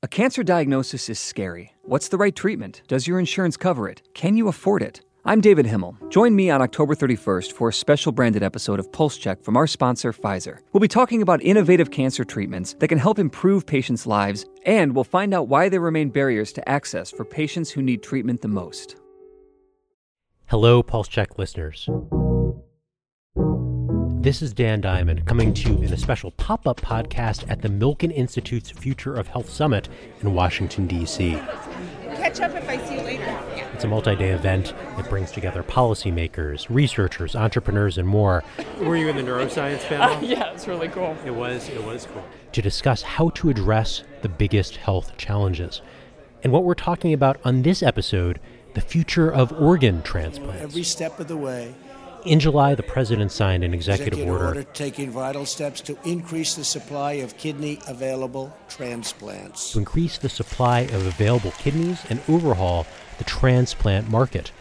A cancer diagnosis is scary. What's the right treatment? Does your insurance cover it? Can you afford it? I'm David Himmel. Join me on October 31st for a special branded episode of Pulse Check from our sponsor, Pfizer. We'll be talking about innovative cancer treatments that can help improve patients' lives, and we'll find out why there remain barriers to access for patients who need treatment the most. Hello, Pulse Check listeners. This is Dan Diamond coming to you in a special pop up podcast at the Milken Institute's Future of Health Summit in Washington, D.C. Catch up if I see you later. Yeah. It's a multi day event that brings together policymakers, researchers, entrepreneurs, and more. Were you in the neuroscience panel? Uh, yeah, it's really cool. It was, it was cool. To discuss how to address the biggest health challenges. And what we're talking about on this episode the future of organ transplants. Every step of the way. In July, the president signed an executive, Executive order, order taking vital steps to increase the supply of kidney available transplants. to increase the supply of available kidneys and overhaul the transplant market.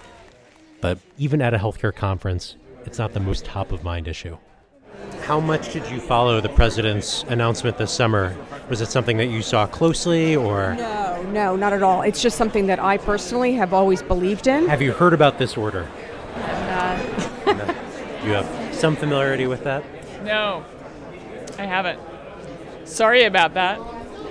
But even at a healthcare conference, it's not the most top of mind issue. How much did you follow the president's announcement this summer? Was it something that you saw closely, or No, no, not at all. It's just something that I personally have always believed in. have you heard about this order? You have some familiarity with that? No, I haven't. Sorry about that.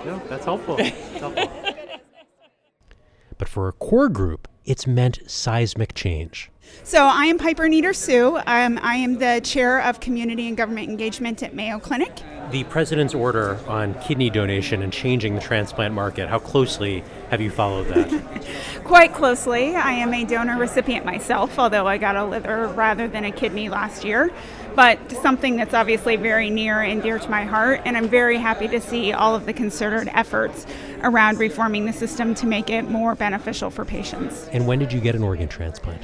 No, that's helpful. That's helpful. but for a core group, it's meant seismic change. So I am Piper Nieder Sue. Um, I am the chair of community and government engagement at Mayo Clinic. The president's order on kidney donation and changing the transplant market, how closely have you followed that? Quite closely, I am a donor recipient myself, although I got a liver rather than a kidney last year. But something that's obviously very near and dear to my heart, and I'm very happy to see all of the concerted efforts around reforming the system to make it more beneficial for patients. and when did you get an organ transplant?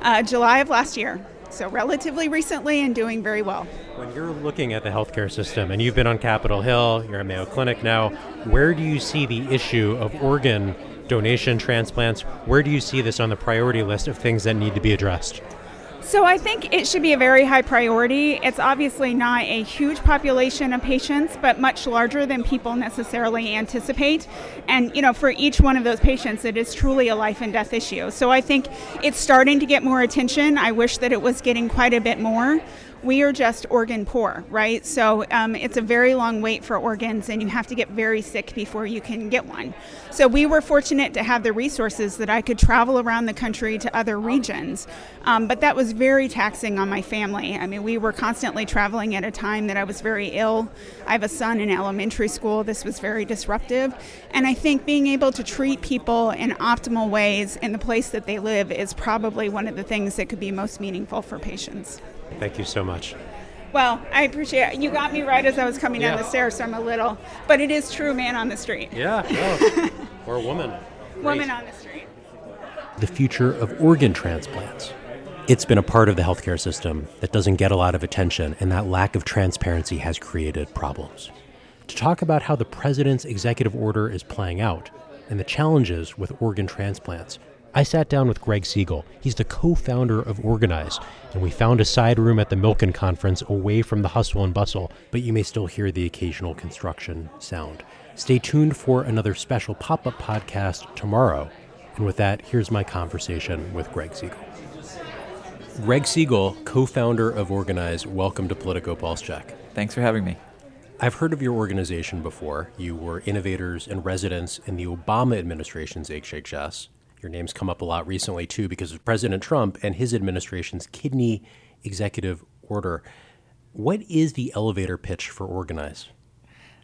Uh, July of last year, so relatively recently and doing very well. When you're looking at the healthcare system, and you've been on Capitol Hill, you're at Mayo Clinic now, where do you see the issue of organ donation transplants? Where do you see this on the priority list of things that need to be addressed? So I think it should be a very high priority. It's obviously not a huge population of patients, but much larger than people necessarily anticipate. And you know, for each one of those patients, it is truly a life and death issue. So I think it's starting to get more attention. I wish that it was getting quite a bit more. We are just organ poor, right? So um, it's a very long wait for organs, and you have to get very sick before you can get one. So we were fortunate to have the resources that I could travel around the country to other regions, um, but that was very taxing on my family. I mean, we were constantly traveling at a time that I was very ill. I have a son in elementary school. This was very disruptive, and I think being able to treat people in optimal ways in the place that they live is probably one of the things that could be most meaningful for patients. Thank you so much. Well, I appreciate it. You got me right as I was coming down Yeah. the stairs, so I'm a little, but it is true, man on the street. Yeah, or a woman. Woman on the street. the future of organ transplants. It's been a part of the healthcare system that doesn't get a lot of attention, and that lack of transparency has created problems. To talk about how the president's executive order is playing out and the challenges with organ transplants, I sat down with Greg Segal. He's the co founder of Organize, and we found a side room at the Milken Conference away from the hustle and bustle, but you may still hear the occasional construction sound. Stay tuned for another special pop up podcast tomorrow. And with that, here's my conversation with Greg Segal. Greg Segal, co founder of Organize, welcome to Politico Pulse Check. Thanks for having me. I've heard of your organization before. You were innovators and residents in the Obama administration's HHS. Your name's come up a lot recently, too, because of President Trump and his administration's kidney executive order. What is the elevator pitch for Organize?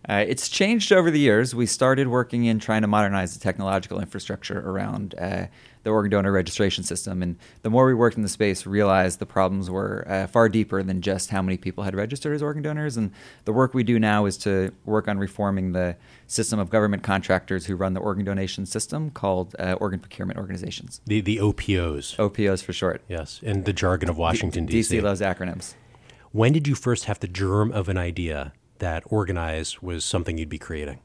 Uh, it's changed over the years. We started working in trying to modernize the technological infrastructure around uh, the organ donor registration system. And the more we worked in the space, realized the problems were uh, far deeper than just how many people had registered as organ donors. And the work we do now is to work on reforming the system of government contractors who run the organ donation system called uh, organ procurement organizations. The, the OPOs. OPOs for short. Yes, in the jargon of Washington, D.C. DC loves acronyms. When did you first have the germ of an idea that Organize was something you'd be creating?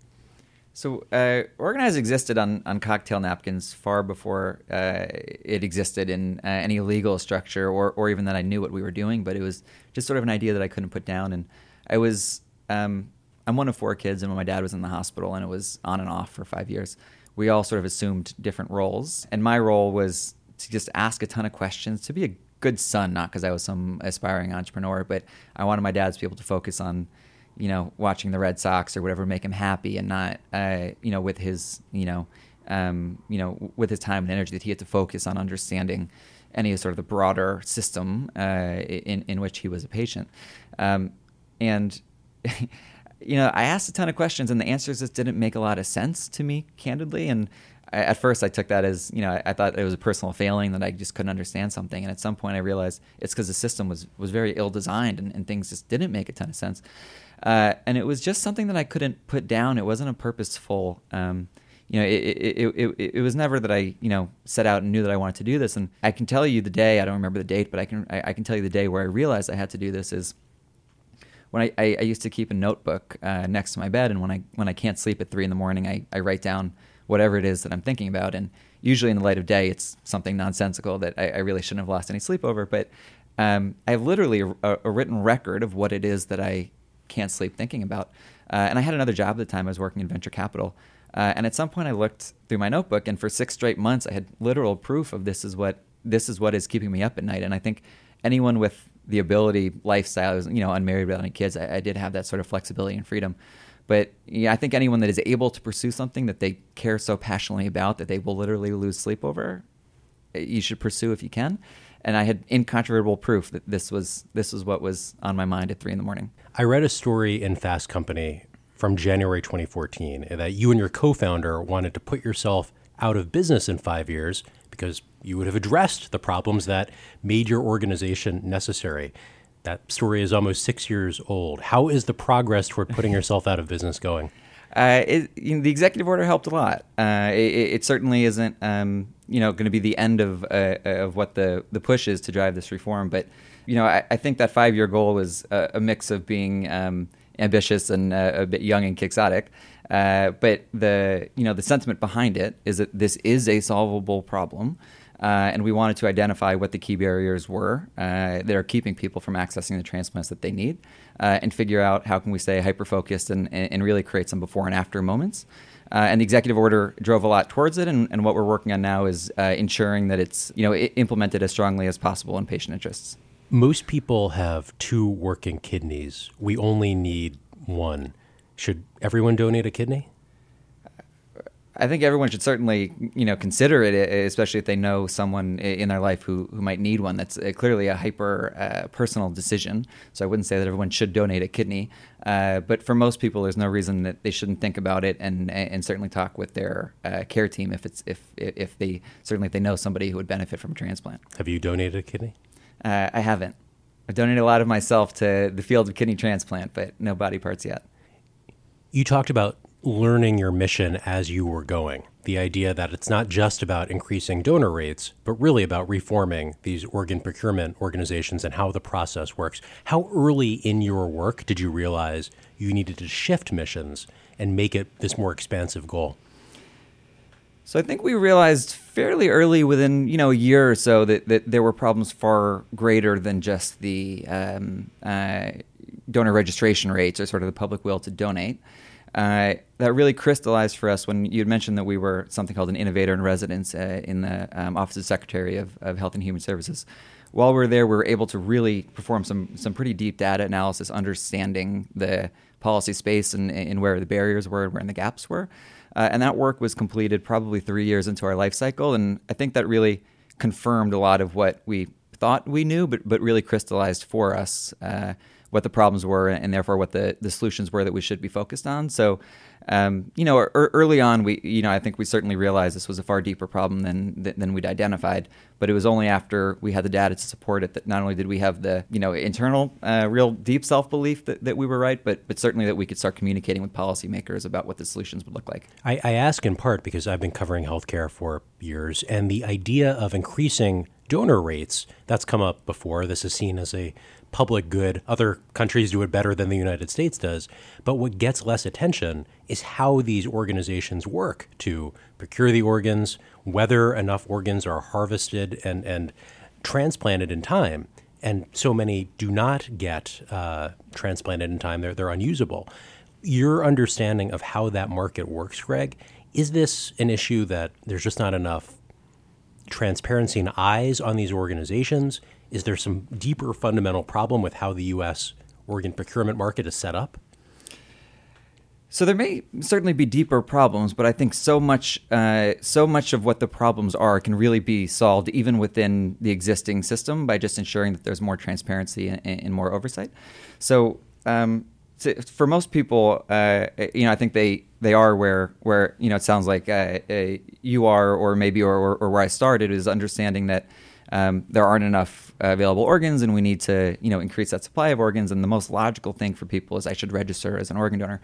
So, uh, Organize existed on, on cocktail napkins far before uh, it existed in uh, any legal structure or, or even that I knew what we were doing, but it was just sort of an idea that I couldn't put down. And I was um, I'm one of four kids, and when my dad was in the hospital and it was on and off for five years, we all sort of assumed different roles. And my role was to just ask a ton of questions, to be a good son, not because I was some aspiring entrepreneur, but I wanted my dad to be able to focus on, you know, watching the Red Sox or whatever make him happy, and not, uh, you know, with his, you know, um, you know, with his time and energy that he had to focus on understanding any sort of the broader system uh, in in which he was a patient, um, and. you know, I asked a ton of questions, and the answers just didn't make a lot of sense to me, candidly. And at first I took that as you know I, I, thought it was a personal failing that I just couldn't understand something, and at some point I realized it's because the system was was very ill designed and, and, things just didn't make a ton of sense, uh, and it was just something that I couldn't put down. It wasn't a purposeful. Um, you know, it, it, it, it, was never that I, you know, set out and knew that I wanted to do this. And I can tell you the day, I don't remember the date, but I can, I, I can tell you the day where I realized I had to do this is when I, I, I used to keep a notebook uh, next to my bed. And when I, when I can't sleep at three in the morning, I, I write down whatever it is that I'm thinking about. And usually in the light of day, it's something nonsensical that I, I really shouldn't have lost any sleep over. But um, I have literally a, a, written record of what it is that I can't sleep thinking about. Uh, and I had another job at the time. I was working in venture capital. Uh, and at some point, I looked through my notebook, and for six straight months, I had literal proof of this is what this is what is keeping me up at night. And I think anyone with the ability, lifestyle, you know, unmarried without any kids, I, I did have that sort of flexibility and freedom. But yeah, I think anyone that is able to pursue something that they care so passionately about that they will literally lose sleep over, eh, you should pursue if you can. And I had incontrovertible proof that this was this was what was on my mind at three in the morning. I read a story in Fast Company from January 2014 that you and your co-founder wanted to put yourself out of business in five years because you would have addressed the problems that made your organization necessary. That story is almost six years old. How is the progress toward putting yourself out of business going? Uh, it, you know, the executive order helped a lot. Uh, it, it, certainly isn't, um, you know, going to be the end of uh, of what the the push is to drive this reform. But you know, I, I think that five year goal was a, a, mix of being um, ambitious and uh, a bit young and quixotic. Uh, but the you know the sentiment behind it is that this is a solvable problem. Uh, and we wanted to identify what the key barriers were uh, that are keeping people from accessing the transplants that they need, uh, and figure out how can we stay hyper focused and, and really create some before and after moments. Uh, and the executive order drove a lot towards it, and, and what we're working on now is uh, ensuring that it's you know implemented as strongly as possible in patient interests. Most people have two working kidneys. We only need one. Should everyone donate a kidney? I think everyone should certainly, you know, consider it, especially if they know someone in their life who, who might need one. That's uh, clearly a hyper uh, personal decision. So I wouldn't say that everyone should donate a kidney, uh, but for most people, there's no reason that they shouldn't think about it and and certainly talk with their uh, care team if it's if if they certainly if they know somebody who would benefit from a transplant. Have you donated a kidney? Uh, I haven't. I've donated a lot of myself to the field of kidney transplant, but no body parts yet. You talked about learning your mission as you were going. The idea that it's not just about increasing donor rates, but really about reforming these organ procurement organizations and how the process works. How early in your work did you realize you needed to shift missions and make it this more expansive goal? So I think we realized fairly early, within you know a year or so, that, that there were problems far greater than just the um, uh, donor registration rates or sort of the public will to donate uh, that really crystallized for us when you had mentioned that we were something called an innovator in residence uh, in the um, Office of Secretary of, of Health and Human Services. While we were there, we were able to really perform some some pretty deep data analysis, understanding the policy space and, and where the barriers were and where the gaps were. Uh, and that work was completed probably three years into our life cycle. And I think that really confirmed a lot of what we thought we knew, but, but really crystallized for us uh, what the problems were and therefore what the, the solutions were that we should be focused on. So, um, you know, er, early on, we, you know, I think we certainly realized this was a far deeper problem than, than we'd identified. But it was only after we had the data to support it that not only did we have the, you know, internal, uh, real deep self belief that, that we were right, but, but certainly that we could start communicating with policymakers about what the solutions would look like. I, I ask in part because I've been covering healthcare for years, and the idea of increasing donor rates, that's come up before. This is seen as a public good. Other countries do it better than the United States does. But what gets less attention is how these organizations work to procure the organs, whether enough organs are harvested and, and transplanted in time. And so many do not get uh, transplanted in time, they're, they're unusable. your understanding of how that market works, Greg, is this an issue that there's just not enough transparency and eyes on these organizations? Is there some deeper fundamental problem with how the U.S. organ procurement market is set up? So there may certainly be deeper problems, but I think so much, uh, so much of what the problems are can really be solved even within the existing system by just ensuring that there's more transparency and, and more oversight. So, um, so for most people, uh, you know, I think they they are where where you know it sounds like uh, you are, or maybe or, or, or where I started is understanding that. Um, there aren't enough available organs, and we need to, you know, increase that supply of organs. And the most logical thing for people is I should register as an organ donor.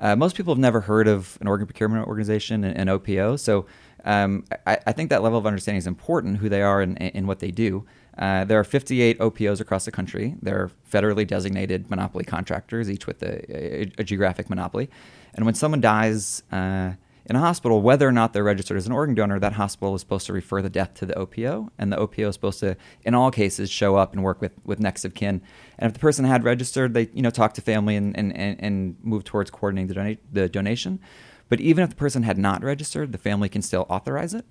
Uh, most people have never heard of an organ procurement organization, an, an OPO. So um, I, I, think that level of understanding is important, who they are and, and what they do. Uh, there are 58 OPOs across the country. They're federally designated monopoly contractors, each with a, a, a geographic monopoly. And when someone dies, uh, in a hospital, whether or not they're registered as an organ donor, that hospital is supposed to refer the death to the OPO, and the OPO is supposed to, in all cases, show up and work with, with next of kin. And if the person had registered, they you know talk to family and, and, and, and move towards coordinating the, dona- the donation. But even if the person had not registered, the family can still authorize it.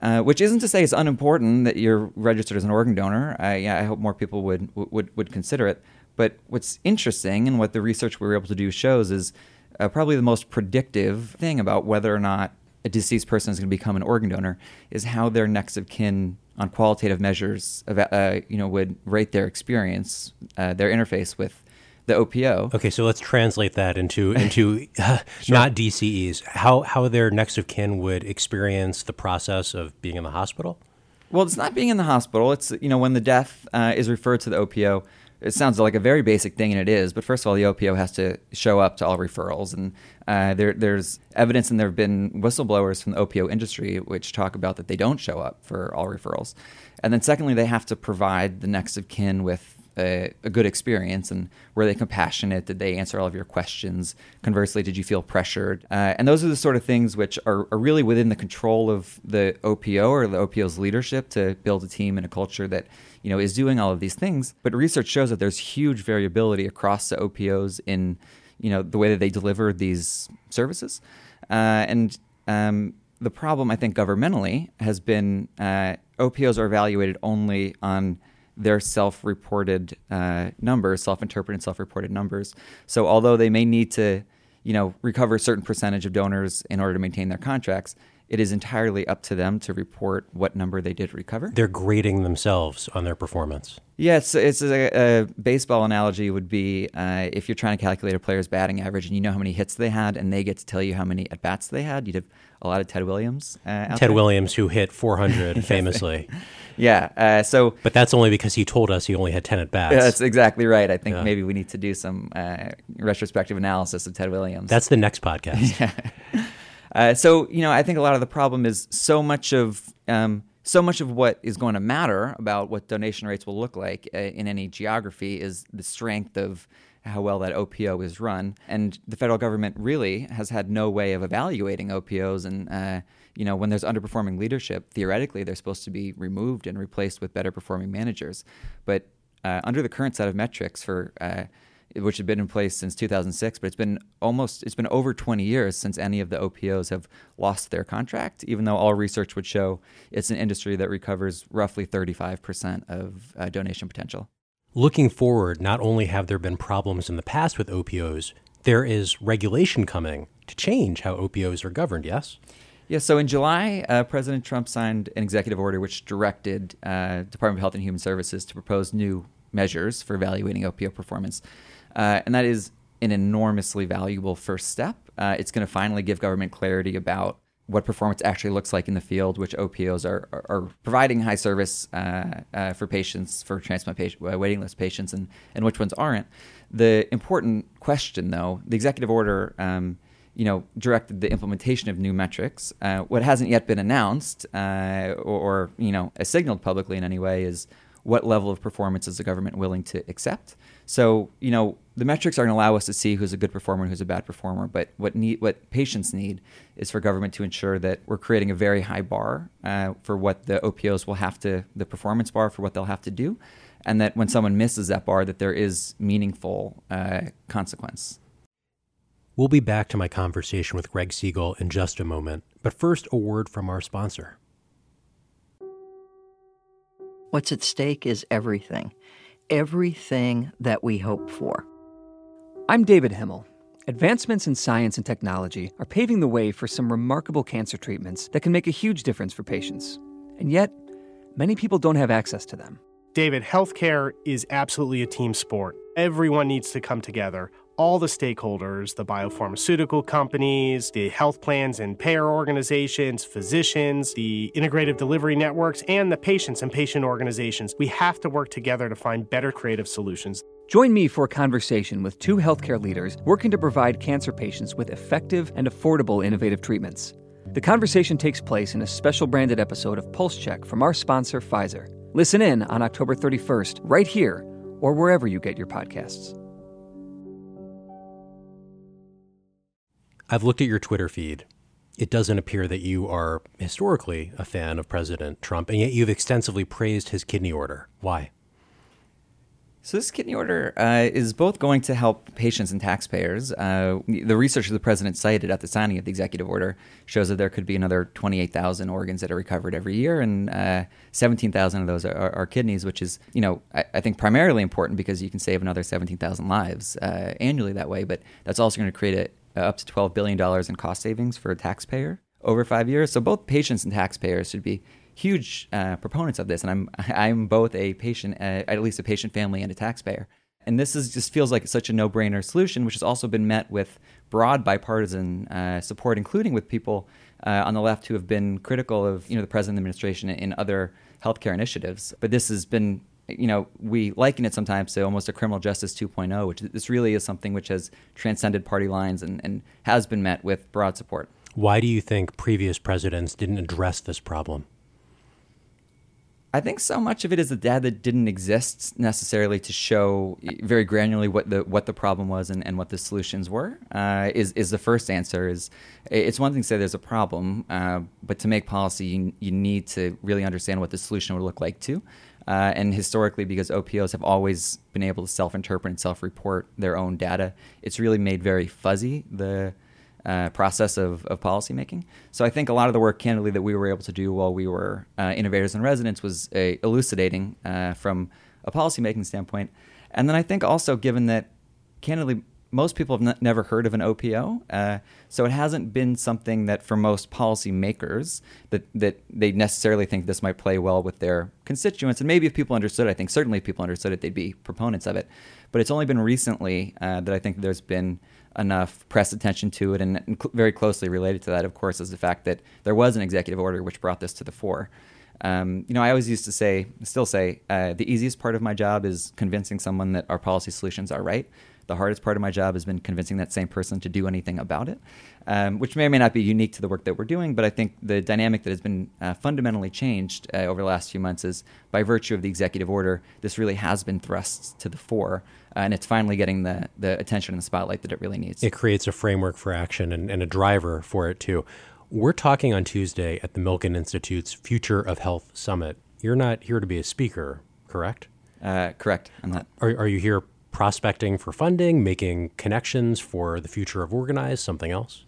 Uh, which isn't to say it's unimportant that you're registered as an organ donor. I, yeah, I hope more people would, would would consider it. But what's interesting and what the research we were able to do shows is uh, probably the most predictive thing about whether or not a deceased person is going to become an organ donor is how their next of kin on qualitative measures uh, you know would rate their experience uh, their interface with the OPO. Okay, so let's translate that into into uh, sure. not DCEs. How how their next of kin would experience the process of being in the hospital? Well, it's not being in the hospital. It's you know when the death uh, is referred to the OPO it sounds like a very basic thing, and it is. But first of all, the OPO has to show up to all referrals, and uh, there, there's evidence, and there have been whistleblowers from the OPO industry which talk about that they don't show up for all referrals. And then secondly, they have to provide the next of kin with a, a, good experience and were they compassionate? Did they answer all of your questions? Conversely did you feel pressured? Uh, and those are the sort of things which are, are, really within the control of the opo or the opo's leadership to build a team and a culture that you know is doing all of these things. But research shows that there's huge variability across the opos in you know the way that they deliver these services. Uh, and um, the problem i think governmentally has been uh, opos are evaluated only on their self-reported uh, numbers, self-interpreted, self-reported numbers. So although they may need to, you know, recover a certain percentage of donors in order to maintain their contracts, it is entirely up to them to report what number they did recover. They're grading themselves on their performance. Yeah, it's, it's a, a baseball analogy would be uh, if you're trying to calculate a player's batting average and you know how many hits they had and they get to tell you how many at bats they had, you'd have a lot of Ted Williams. Uh, Ted there. Williams, who hit 400 famously. yeah. Uh, so, but that's only because he told us he only had 10 at bats. That's exactly right. I think yeah. maybe we need to do some uh, retrospective analysis of Ted Williams. That's the next podcast. yeah. Uh, so you know, I think a lot of the problem is so much of um, so much of what is going to matter about what donation rates will look like uh, in any geography is the strength of how well that OPO is run. And the federal government really has had no way of evaluating OPOs. And, uh, you know, when there's underperforming leadership, theoretically, they're supposed to be removed and replaced with better performing managers. But uh, under the current set of metrics for uh, which had been in place since 2006, but it's been almost it's been over 20 years since any of the OPOs have lost their contract. Even though all research would show it's an industry that recovers roughly 35% of uh, donation potential. Looking forward, not only have there been problems in the past with OPOs, there is regulation coming to change how OPOs are governed. Yes. Yeah, so in July, uh, President Trump signed an executive order which directed uh, Department of Health and Human Services to propose new measures for evaluating OPO performance. Uh, and that is an enormously valuable first step. Uh, it's going to finally give government clarity about what performance actually looks like in the field, which OPOs are, are, are providing high service uh, uh, for patients, for transplant patient, uh, waiting list patients, and, and which ones aren't. The important question, though, the executive order, um, you know, directed the implementation of new metrics. Uh, what hasn't yet been announced uh, or, or, you know, signaled publicly in any way is what level of performance is the government willing to accept. So, you know, the metrics are going to allow us to see who's a good performer and who's a bad performer. But what need, what patients need is for government to ensure that we're creating a very high bar uh, for what the OPOs will have to, the performance bar for what they'll have to do, and that when someone misses that bar, that there is meaningful uh, consequence. We'll be back to my conversation with Greg Segal in just a moment, but first, a word from our sponsor. What's at stake is everything, everything that we hope for. I'm David Himmel. Advancements in science and technology are paving the way for some remarkable cancer treatments that can make a huge difference for patients. And yet, many people don't have access to them. David, healthcare is absolutely a team sport. Everyone needs to come together. All the stakeholders, the biopharmaceutical companies, the health plans and payer organizations, physicians, the integrative delivery networks, and the patients and patient organizations. We have to work together to find better creative solutions. Join me for a conversation with two healthcare leaders working to provide cancer patients with effective and affordable innovative treatments. The conversation takes place in a special branded episode of Pulse Check from our sponsor, Pfizer. Listen in on October 31st, right here or wherever you get your podcasts. I've looked at your Twitter feed. It doesn't appear that you are historically a fan of President Trump, and yet you've extensively praised his kidney order. Why? So this kidney order uh, is both going to help patients and taxpayers. Uh, the research the president cited at the signing of the executive order shows that there could be another 28,000 organs that are recovered every year, and uh, 17,000 of those are, are, kidneys, which is, you know, I, I, think primarily important because you can save another 17,000 lives uh, annually that way. But that's also going to create a, up to 12 billion dollars in cost savings for a taxpayer over five years. So both patients and taxpayers should be huge uh, proponents of this, and I'm I'm both a patient, uh, at least a patient family, and a taxpayer. And this is just feels like such a no-brainer solution, which has also been met with broad bipartisan uh, support, including with people uh, on the left who have been critical of you know the president administration in other healthcare initiatives. But this has been you know, we liken it sometimes to almost a criminal justice 2.0, which this really is something which has transcended party lines and, and has been met with broad support. Why do you think previous presidents didn't address this problem? I think so much of it is the data that didn't exist necessarily to show very granularly what the what the problem was and, and what the solutions were. Uh, is is the first answer is it's one thing to say there's a problem, uh, but to make policy you, you need to really understand what the solution would look like too. Uh, and historically, because OPOs have always been able to self-interpret and self-report their own data, it's really made very fuzzy the uh, process of, of policymaking. So I think a lot of the work, candidly, that we were able to do while we were uh, innovators and residents was uh, elucidating uh, from a policymaking standpoint. And then I think also, given that, candidly, most people have n- never heard of an OPO, uh, so it hasn't been something that for most policymakers that that they necessarily think this might play well with their constituents. And maybe if people understood, I think certainly if people understood it, they'd be proponents of it. But it's only been recently uh, that I think there's been enough press attention to it, and, and cl- very closely related to that, of course, is the fact that there was an executive order which brought this to the fore. Um, you know, I always used to say, still say, uh, the easiest part of my job is convincing someone that our policy solutions are right. The hardest part of my job has been convincing that same person to do anything about it, um, which may or may not be unique to the work that we're doing. But I think the dynamic that has been uh, fundamentally changed uh, over the last few months is by virtue of the executive order, this really has been thrust to the fore. Uh, and it's finally getting the, the attention and the spotlight that it really needs. It creates a framework for action and, and a driver for it, too. We're talking on Tuesday at the Milken Institute's Future of Health Summit. You're not here to be a speaker, correct? Uh, correct. I'm not. Are, are you here prospecting for funding, making connections for the future of Organize, something else?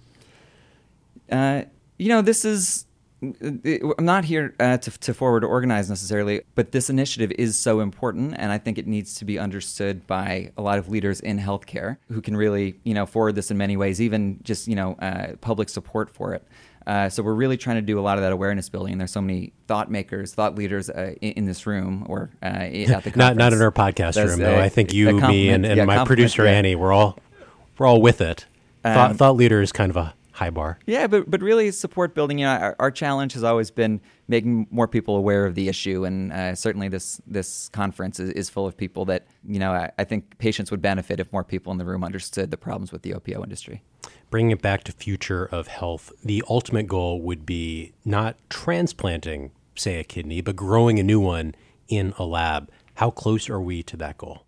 Uh, you know, this is. I'm not here uh, to, to forward organize necessarily, but this initiative is so important, and I think it needs to be understood by a lot of leaders in healthcare who can really, you know, forward this in many ways, even just you know, uh, public support for it. Uh, so we're really trying to do a lot of that awareness building. And there's so many thought makers, thought leaders uh, in, in, this room or uh, at the conference. not not in our podcast room though. I think you, me, and, and yeah, my producer yeah. Annie, we're all we're all with it. Um, thought, thought leader is kind of a high bar. Yeah, but but really support building. You know, our, our challenge has always been making more people aware of the issue, and uh, certainly this this conference is, is, full of people that you know I, I, think patients would benefit if more people in the room understood the problems with the OPO industry. Bringing it back to future of health, the ultimate goal would be not transplanting, say, a kidney, but growing a new one in a lab. How close are we to that goal?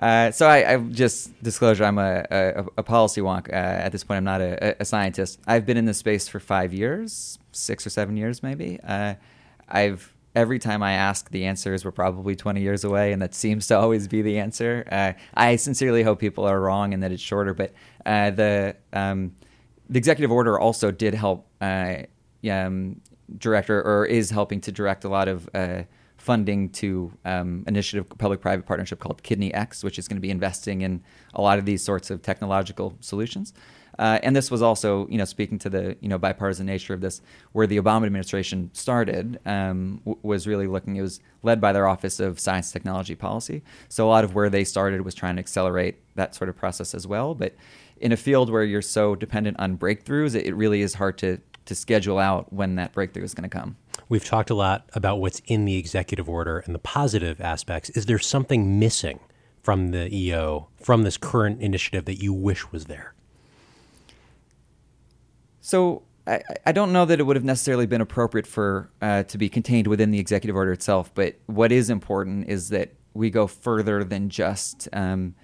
Uh, so I, I, just disclosure. I'm a, a, a policy wonk. Uh, at this point, I'm not a, a, scientist. I've been in this space for five years, six or seven years, maybe. Uh, I've every time I ask, the answers were probably 20 years away, and that seems to always be the answer. Uh, I sincerely hope people are wrong and that it's shorter, but uh, the um, the executive order also did help um, direct or, or, is helping to direct a lot of funding to um, initiative public-private partnership called KidneyX, which is going to be investing in a lot of these sorts of technological solutions. Uh, and this was also, you know, speaking to the you know bipartisan nature of this, where the Obama administration started um, w- was really looking. It was led by their Office of Science Technology Policy. So a lot of where they started was trying to accelerate that sort of process as well. But in a field where you're so dependent on breakthroughs, it, it really is hard to to schedule out when that breakthrough is going to come. We've talked a lot about what's in the executive order and the positive aspects. Is there something missing from the EO, from this current initiative that you wish was there? So I, I don't know that it would have necessarily been appropriate for uh, to be contained within the executive order itself. But what is important is that we go further than just um,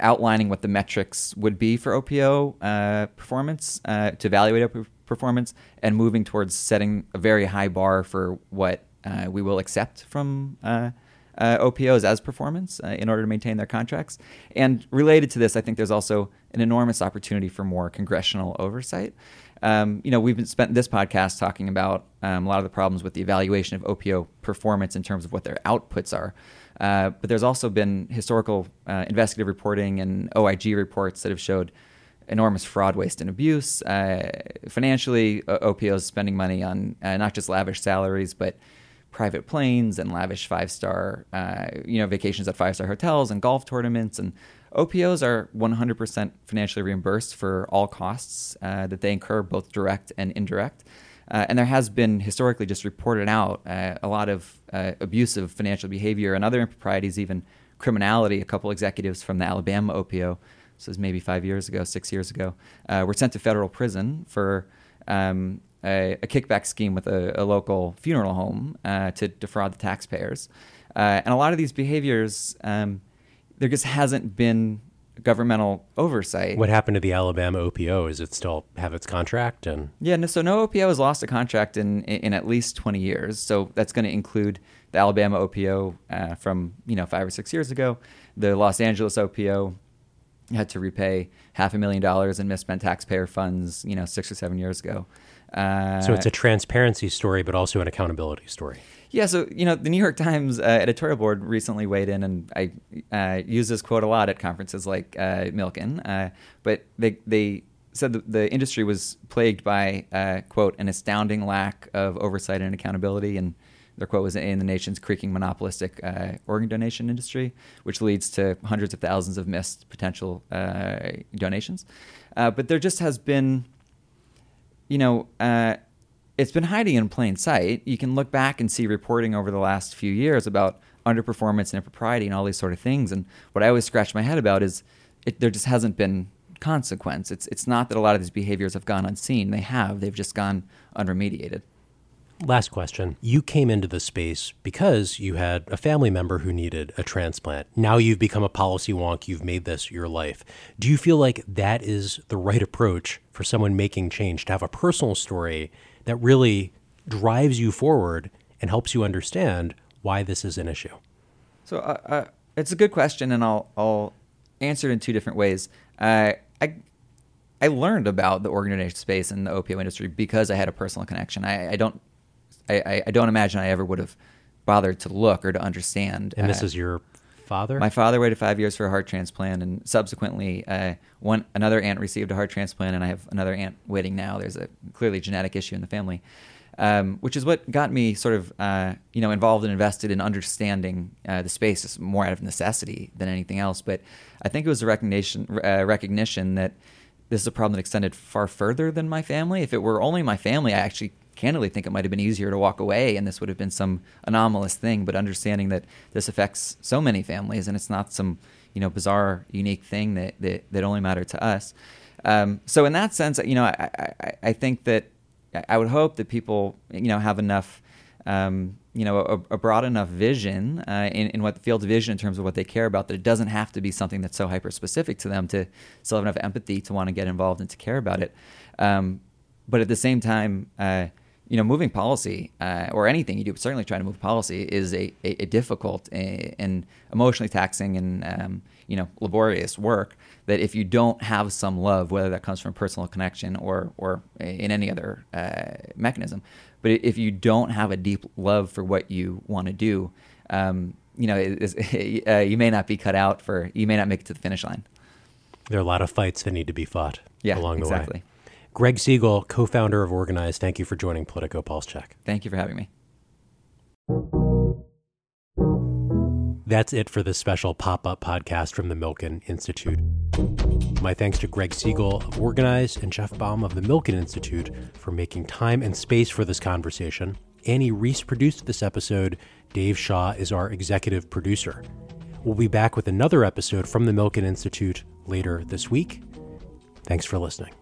outlining what the metrics would be for OPO uh, performance uh, to evaluate OPO performance, and moving towards setting a very high bar for what uh, we will accept from. Uh, uh, OPOs as performance uh, in order to maintain their contracts. And related to this, I think there's also an enormous opportunity for more congressional oversight. Um, you know, we've spent this podcast talking about um, a lot of the problems with the evaluation of OPO performance in terms of what their outputs are. Uh, but there's also been historical uh, investigative reporting and OIG reports that have showed enormous fraud, waste, and abuse. Uh, financially, OPOs spending money on uh, not just lavish salaries, but private planes and lavish five star, uh, you know, vacations at five star hotels and golf tournaments. And OPOs are 100% financially reimbursed for all costs that they incur, both direct and indirect. Uh, and there has been historically just reported out uh, a lot of uh, abusive financial behavior and other improprieties, even criminality. A couple executives from the Alabama OPO, this was maybe five years ago, six years ago, uh, were sent to federal prison for um, a, a kickback scheme with a, a local funeral home uh, to defraud the taxpayers. Uh, and a lot of these behaviors, um, there just hasn't been governmental oversight. What happened to the Alabama OPO? Is it still have its contract? And yeah, no, so no OPO has lost a contract in, in, at least 20 years. So that's going to include the Alabama OPO uh, from you know five or six years ago, the Los Angeles OPO had to repay half a million dollars in misspent taxpayer funds, you know, six or seven years ago. Uh, so it's a transparency story, but also an accountability story. Yeah, so you know, the New York Times uh, editorial board recently weighed in, and I uh, use this quote a lot at conferences like uh, Milken. Uh, but they they said the, the industry was plagued by uh, quote an astounding lack of oversight and accountability, and their quote was in the nation's creaking monopolistic uh, organ donation industry, which leads to hundreds of thousands of missed potential donations. but there just has been you know, it's been hiding in plain sight. You can look back and see reporting over the last few years about underperformance and impropriety and all these sort of things. And what I always scratch my head about is it, there just hasn't been consequence. It's it's not that a lot of these behaviors have gone unseen. They have. They've just gone unremediated. Last question. You came into the space because you had a family member who needed a transplant. Now you've become a policy wonk. You've made this your life. Do you feel like that is the right approach for someone making change to have a personal story that really drives you forward and helps you understand why this is an issue? So uh, uh, it's a good question, and I'll, I'll answer it in two different ways. Uh, I I learned about the organ donation space and the OPO industry because I had a personal connection. I, I don't I, I, don't imagine I ever would have bothered to look or to understand. And this uh, is your father? My father waited five years for a heart transplant, and subsequently, uh, one another aunt received a heart transplant, and I have another aunt waiting now. There's a clearly genetic issue in the family, um, which is what got me sort of uh, you know involved and invested in understanding uh, the space more out of necessity than anything else. But I think it was a recognition uh, recognition that this is a problem that extended far further than my family. If it were only my family, I actually candidly think it might have been easier to walk away and this would have been some anomalous thing. But understanding that this affects so many families and it's not some you know bizarre, unique thing that that, that only mattered to us. Um, so in that sense, you know, I, I, I think that I would hope that people you know have enough. Um, you know, a, a, broad enough vision uh, in, in what the field's vision in terms of what they care about that it doesn't have to be something that's so hyper specific to them to still have enough empathy to want to get involved and to care about it. Um, but at the same time, uh, you know, moving policy uh, or anything you do, but certainly trying to move policy is a, a, a difficult and emotionally taxing and um, you know laborious work. That if you don't have some love, whether that comes from personal connection or or in any other uh, mechanism, but if you don't have a deep love for what you want to do, um, you know, it, uh, you may not be cut out for. You may not make it to the finish line. There are a lot of fights that need to be fought yeah, along the exactly. way. Greg Segal, co founder of Organize, thank you for joining Politico Pulse Check. Thank you for having me. That's it for this special pop up podcast from the Milken Institute. My thanks to Greg Segal of Organize and Jeff Baum of the Milken Institute for making time and space for this conversation. Annie Reese produced this episode. Dave Shaw is our executive producer. We'll be back with another episode from the Milken Institute later this week. Thanks for listening.